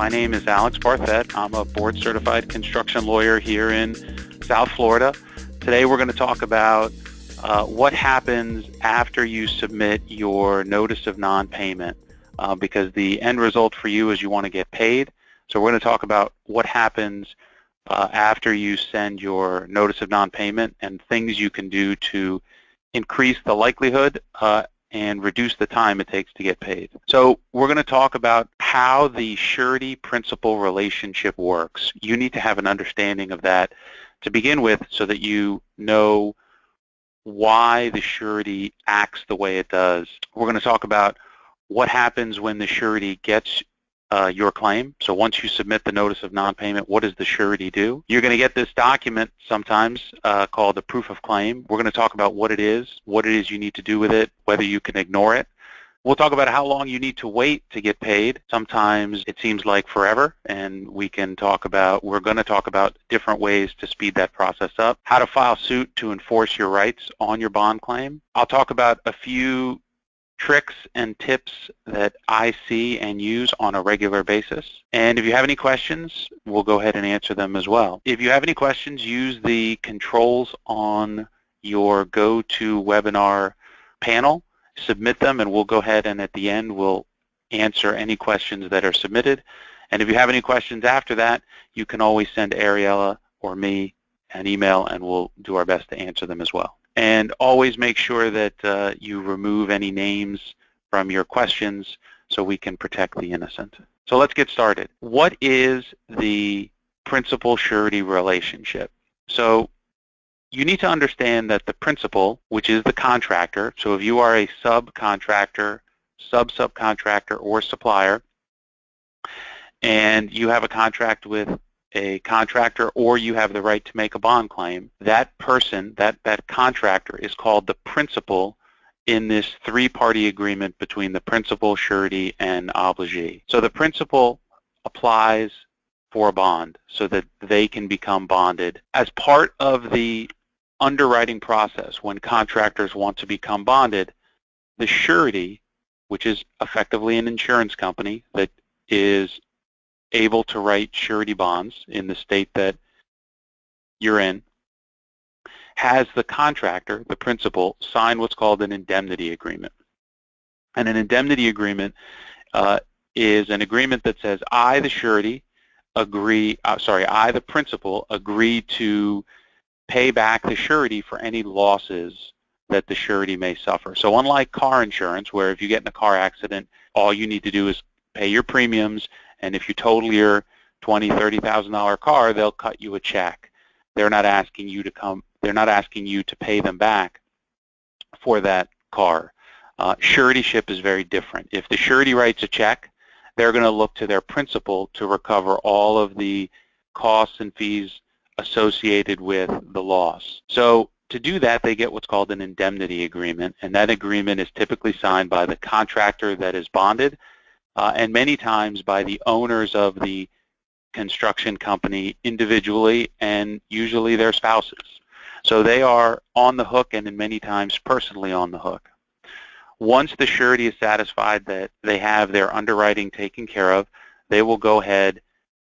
My name is Alex Barthet. I'm a board certified construction lawyer here in South Florida. Today we're going to talk about uh, what happens after you submit your notice of non-payment uh, because the end result for you is you want to get paid. So we're going to talk about what happens uh, after you send your notice of non-payment and things you can do to increase the likelihood uh, and reduce the time it takes to get paid. So we're going to talk about how the surety principal relationship works. You need to have an understanding of that to begin with so that you know why the surety acts the way it does. We're going to talk about what happens when the surety gets uh, your claim. So once you submit the notice of non-payment, what does the surety do? You're going to get this document sometimes uh, called the proof of claim. We're going to talk about what it is, what it is you need to do with it, whether you can ignore it. We'll talk about how long you need to wait to get paid. Sometimes it seems like forever, and we can talk about, we're going to talk about different ways to speed that process up, how to file suit to enforce your rights on your bond claim. I'll talk about a few tricks and tips that I see and use on a regular basis. And if you have any questions, we'll go ahead and answer them as well. If you have any questions, use the controls on your GoToWebinar panel, submit them, and we'll go ahead and at the end we'll answer any questions that are submitted. And if you have any questions after that, you can always send Ariella or me an email and we'll do our best to answer them as well. And always make sure that uh, you remove any names from your questions so we can protect the innocent. So let's get started. What is the principal surety relationship? So you need to understand that the principal, which is the contractor, so if you are a subcontractor, sub-subcontractor, or supplier, and you have a contract with a contractor or you have the right to make a bond claim, that person, that, that contractor is called the principal in this three-party agreement between the principal, surety, and obligee. So the principal applies for a bond so that they can become bonded. As part of the underwriting process, when contractors want to become bonded, the surety, which is effectively an insurance company that is able to write surety bonds in the state that you're in, has the contractor, the principal, sign what's called an indemnity agreement. And an indemnity agreement uh, is an agreement that says, I, the surety, agree, uh, sorry, I, the principal, agree to pay back the surety for any losses that the surety may suffer. So unlike car insurance, where if you get in a car accident, all you need to do is pay your premiums and if you total your twenty, thirty thousand dollar car, they'll cut you a check. They're not asking you to come. They're not asking you to pay them back for that car. Uh, suretyship is very different. If the surety writes a check, they're going to look to their principal to recover all of the costs and fees associated with the loss. So to do that, they get what's called an indemnity agreement, and that agreement is typically signed by the contractor that is bonded uh, and many times by the owners of the construction company individually and usually their spouses. So they are on the hook and in many times personally on the hook. Once the surety is satisfied that they have their underwriting taken care of, they will go ahead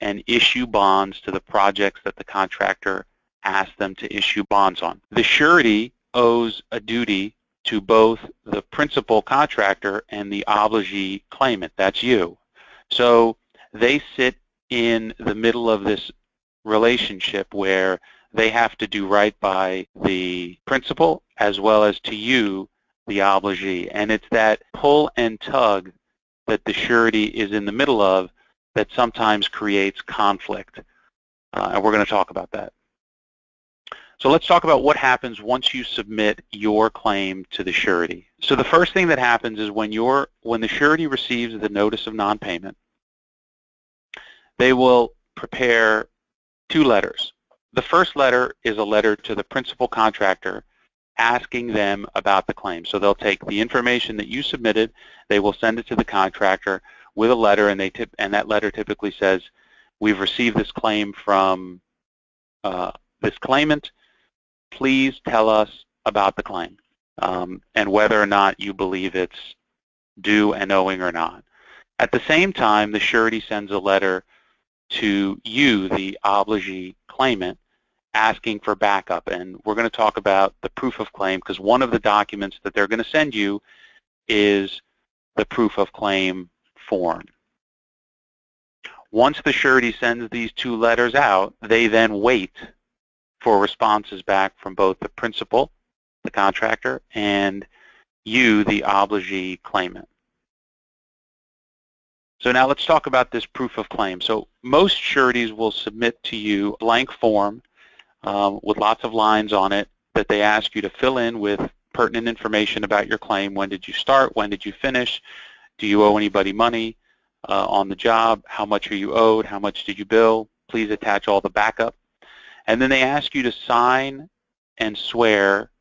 and issue bonds to the projects that the contractor asked them to issue bonds on. The surety owes a duty to both the principal contractor and the obligee claimant. That's you. So they sit in the middle of this relationship where they have to do right by the principal as well as to you, the obligee. And it's that pull and tug that the surety is in the middle of that sometimes creates conflict. Uh, and we're going to talk about that. So let's talk about what happens once you submit your claim to the surety. So the first thing that happens is when, your, when the surety receives the notice of non-payment, they will prepare two letters. The first letter is a letter to the principal contractor asking them about the claim. So they'll take the information that you submitted, they will send it to the contractor with a letter, and, they tip, and that letter typically says, we've received this claim from uh, this claimant, please tell us about the claim um, and whether or not you believe it's due and owing or not. At the same time, the surety sends a letter to you, the obligee claimant, asking for backup. And we're going to talk about the proof of claim because one of the documents that they're going to send you is the proof of claim form. Once the surety sends these two letters out, they then wait for responses back from both the principal, the contractor, and you, the obligee claimant. So now let's talk about this proof of claim. So most sureties will submit to you a blank form um, with lots of lines on it that they ask you to fill in with pertinent information about your claim. When did you start? When did you finish? Do you owe anybody money uh, on the job? How much are you owed? How much did you bill? Please attach all the backup. And then they ask you to sign and swear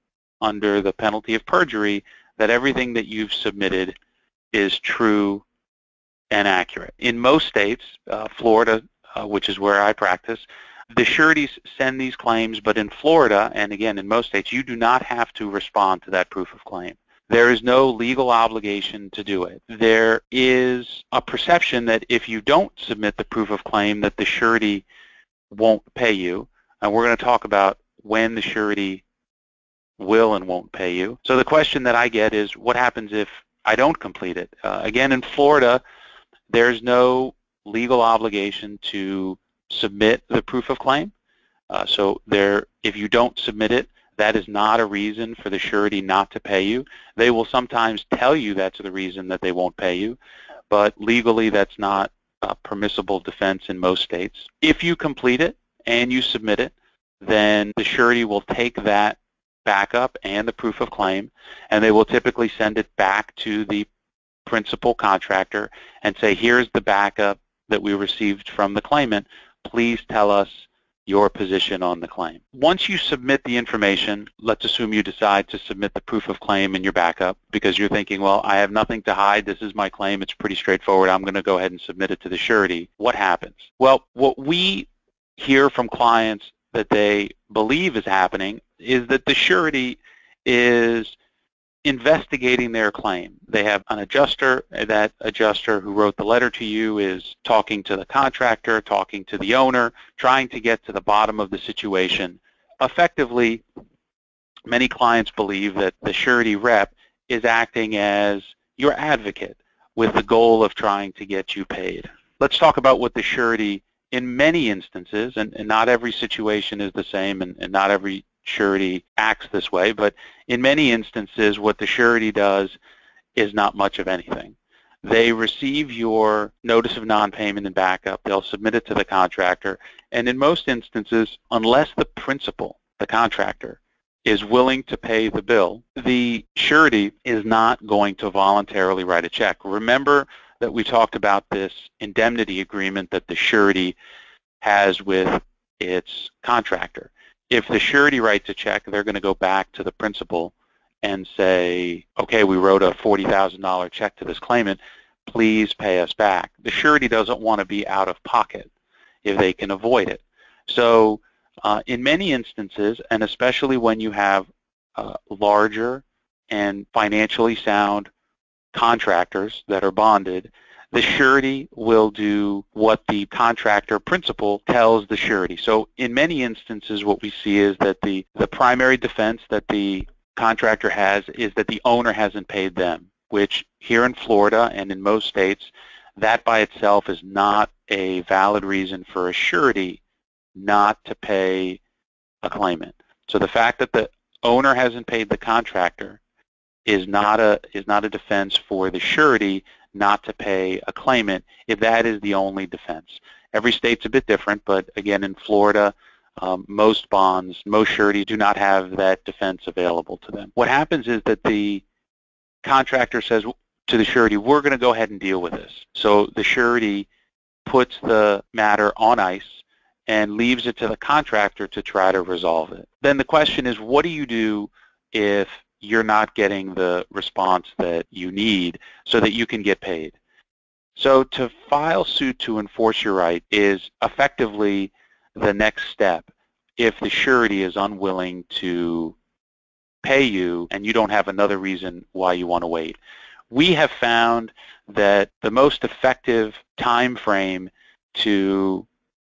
under the penalty of perjury that everything that you've submitted is true and accurate. In most states, uh, Florida, uh, which is where I practice, the sureties send these claims, but in Florida, and again in most states, you do not have to respond to that proof of claim. There is no legal obligation to do it. There is a perception that if you don't submit the proof of claim that the surety won't pay you, and we're going to talk about when the surety will and won't pay you. So the question that I get is, what happens if I don't complete it? Uh, again, in Florida, there's no legal obligation to submit the proof of claim. Uh, so there, if you don't submit it, that is not a reason for the surety not to pay you. They will sometimes tell you that's the reason that they won't pay you, but legally that's not a permissible defense in most states. If you complete it, and you submit it, then the surety will take that backup and the proof of claim, and they will typically send it back to the principal contractor and say, here's the backup that we received from the claimant. Please tell us your position on the claim. Once you submit the information, let's assume you decide to submit the proof of claim and your backup because you're thinking, well, I have nothing to hide. This is my claim. It's pretty straightforward. I'm going to go ahead and submit it to the surety. What happens? Well, what we hear from clients that they believe is happening is that the surety is investigating their claim. They have an adjuster. That adjuster who wrote the letter to you is talking to the contractor, talking to the owner, trying to get to the bottom of the situation. Effectively, many clients believe that the surety rep is acting as your advocate with the goal of trying to get you paid. Let's talk about what the surety in many instances, and, and not every situation is the same and, and not every surety acts this way, but in many instances what the surety does is not much of anything. They receive your notice of non-payment and backup, they'll submit it to the contractor, and in most instances, unless the principal, the contractor, is willing to pay the bill, the surety is not going to voluntarily write a check. Remember that we talked about this indemnity agreement that the surety has with its contractor. If the surety writes a check, they're going to go back to the principal and say, okay, we wrote a $40,000 check to this claimant, please pay us back. The surety doesn't want to be out of pocket if they can avoid it. So uh, in many instances, and especially when you have uh, larger and financially sound contractors that are bonded, the surety will do what the contractor principal tells the surety. So in many instances what we see is that the, the primary defense that the contractor has is that the owner hasn't paid them, which here in Florida and in most states, that by itself is not a valid reason for a surety not to pay a claimant. So the fact that the owner hasn't paid the contractor is not a is not a defense for the surety not to pay a claimant if that is the only defense. Every state's a bit different, but again, in Florida, um, most bonds, most sureties do not have that defense available to them. What happens is that the contractor says to the surety, we're going to go ahead and deal with this. So the surety puts the matter on ice and leaves it to the contractor to try to resolve it. Then the question is, what do you do if you're not getting the response that you need so that you can get paid. So to file suit to enforce your right is effectively the next step if the surety is unwilling to pay you and you don't have another reason why you want to wait. We have found that the most effective time frame to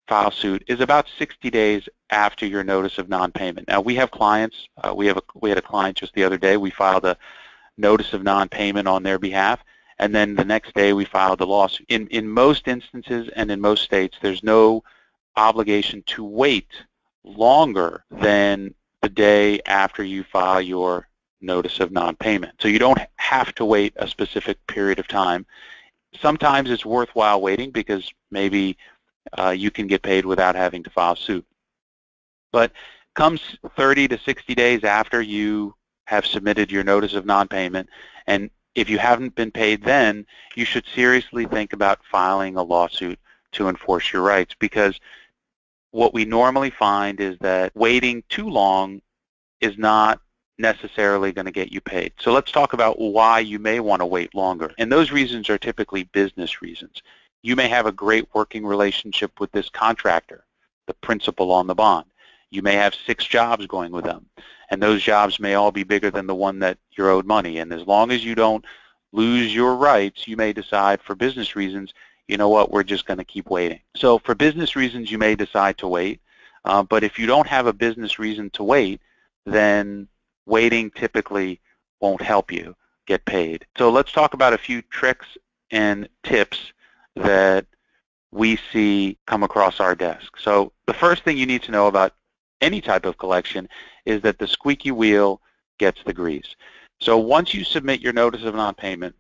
file suit is about 60 days after your notice of non-payment. Now we have clients, uh, we have a, we had a client just the other day, we filed a notice of non-payment on their behalf and then the next day we filed the lawsuit. In, in most instances and in most states there's no obligation to wait longer than the day after you file your notice of non-payment. So you don't have to wait a specific period of time. Sometimes it's worthwhile waiting because maybe uh, you can get paid without having to file suit. But comes 30 to 60 days after you have submitted your notice of non-payment, and if you haven't been paid then, you should seriously think about filing a lawsuit to enforce your rights because what we normally find is that waiting too long is not necessarily going to get you paid. So let's talk about why you may want to wait longer. And those reasons are typically business reasons. You may have a great working relationship with this contractor, the principal on the bond. You may have six jobs going with them, and those jobs may all be bigger than the one that you're owed money. And as long as you don't lose your rights, you may decide for business reasons, you know what, we're just going to keep waiting. So for business reasons, you may decide to wait. Uh, but if you don't have a business reason to wait, then waiting typically won't help you get paid. So let's talk about a few tricks and tips that we see come across our desk. So the first thing you need to know about any type of collection is that the squeaky wheel gets the grease. So once you submit your notice of non-payment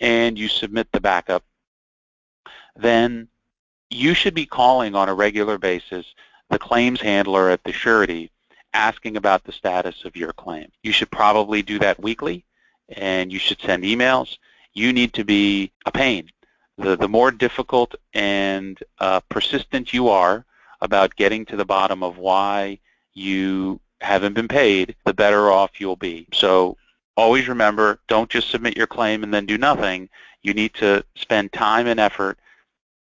and you submit the backup, then you should be calling on a regular basis the claims handler at the surety asking about the status of your claim. You should probably do that weekly, and you should send emails. You need to be a pain. The, the more difficult and uh, persistent you are about getting to the bottom of why you haven't been paid, the better off you'll be. So always remember, don't just submit your claim and then do nothing. You need to spend time and effort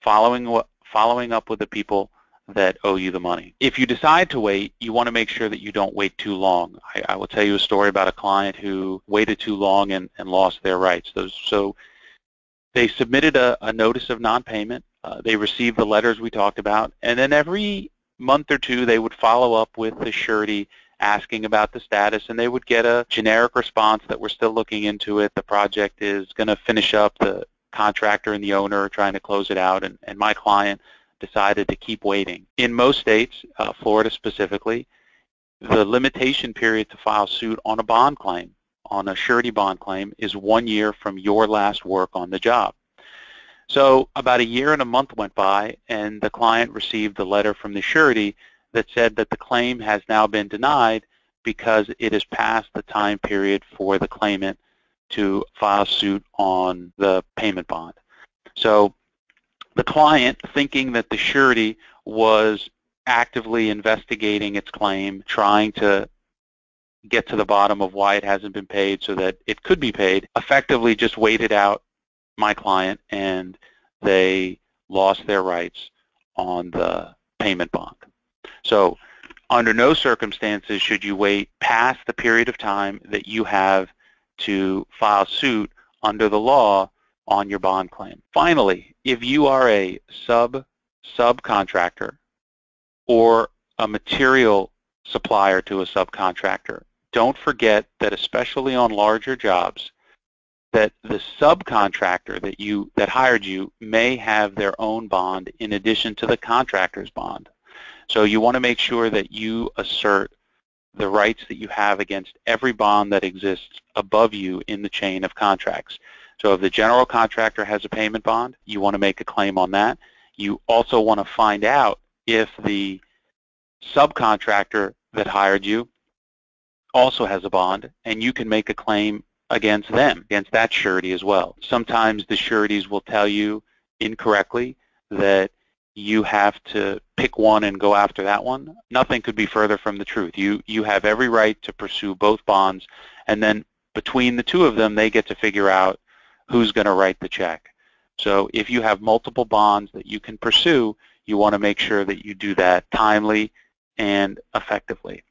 following, following up with the people that owe you the money. If you decide to wait, you want to make sure that you don't wait too long. I, I will tell you a story about a client who waited too long and, and lost their rights. Those, so they submitted a, a notice of non-payment. Uh, they received the letters we talked about, and then every month or two they would follow up with the surety asking about the status, and they would get a generic response that we're still looking into it. The project is going to finish up. The contractor and the owner are trying to close it out, and, and my client decided to keep waiting. In most states, uh, Florida specifically, the limitation period to file suit on a bond claim, on a surety bond claim, is one year from your last work on the job. So about a year and a month went by, and the client received a letter from the surety that said that the claim has now been denied because it has passed the time period for the claimant to file suit on the payment bond. So the client, thinking that the surety was actively investigating its claim, trying to get to the bottom of why it hasn't been paid so that it could be paid, effectively just waited out my client and they lost their rights on the payment bond. So under no circumstances should you wait past the period of time that you have to file suit under the law on your bond claim. Finally, if you are a sub subcontractor or a material supplier to a subcontractor, don't forget that especially on larger jobs, that the subcontractor that you that hired you may have their own bond in addition to the contractor's bond. So you want to make sure that you assert the rights that you have against every bond that exists above you in the chain of contracts. So if the general contractor has a payment bond, you want to make a claim on that. You also want to find out if the subcontractor that hired you also has a bond, and you can make a claim against them, against that surety as well. Sometimes the sureties will tell you incorrectly that you have to pick one and go after that one. Nothing could be further from the truth. You, you have every right to pursue both bonds, and then between the two of them, they get to figure out who's going to write the check. So if you have multiple bonds that you can pursue, you want to make sure that you do that timely and effectively.